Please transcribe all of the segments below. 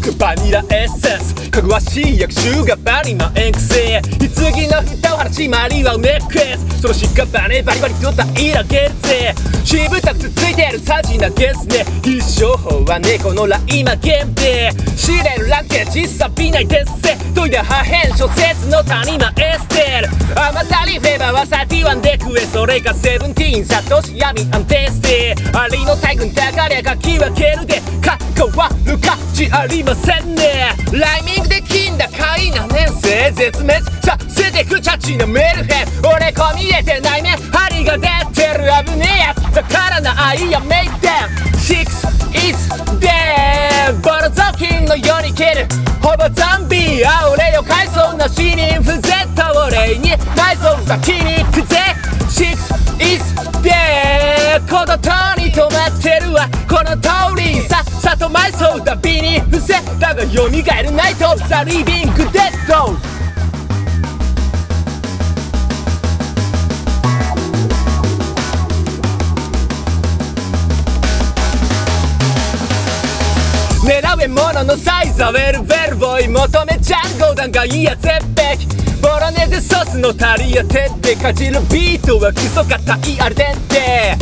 つくバニラエッセンス。かぐわしい役臭がバニの円癖棺の蓋を放ちまりはネックレス。その屍バネバリバリとった色ゲッゼしぶたくつついてるサジなゲスね。必勝法は猫のライマ限定知れるランケージさびないですせ。研いだ破片小説の谷間エステル。あまたりフェーバーはサティワンで食えそれがセブンティーンサトシ闇アンテステ。ありの大群たがりゃ書き分けるで。関わる価値ありませんね。ライミングで金だかいな年生絶滅させてくチャチなメルヘン俺こ見えてない面針が出てる危ねえやつだからな愛やメイデン Six is dead ボロ雑巾のように蹴る。ほぼザンビあ俺よ海藻な死人不絶と俺に。内臓先に行くぜ。Six is dead この通り。埋葬だビに伏せだが蘇るナイトザリビングデッド。狙えもののサイズはウェルベルボーイ求めちゃんゴダンがいいや絶壁。ボロネーゼソースの足りやてってかじるビートはクソ硬いアルデンテ。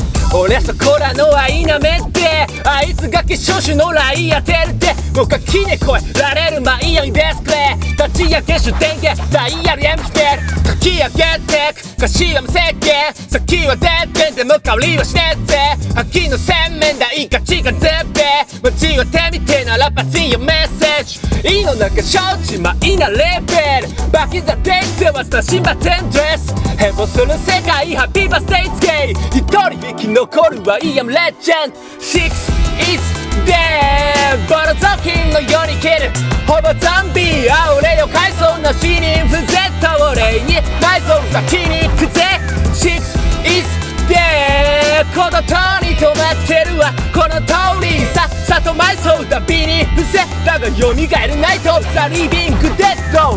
俺そこらの愛なめってあいつが化粧種のライ当てるでもう垣根越え。られるマイアンデスクレ立ち上げ主電源ダイヤルエム来て。る書き上げてく。柏も石鹸先は出てでも香りはしてぜ。秋の洗面台。価値が絶平間違ってみてならバチよメッセージ胃の中承知マイなレベル。バキザデイゼはスタシンバテンドレス変貌する世界ハッピーバースデーツゲイ一人生き残るはイアムレジェンド。Six is dead ボロ雑巾のように蹴る。ほぼザンビあ俺よ海藻の死人不絶と俺に埋蔵先に行くぜ。Six is dead この通り止まってるわ。この通りさっさと埋葬だビに伏せだが蘇るナイトザリビングデッド。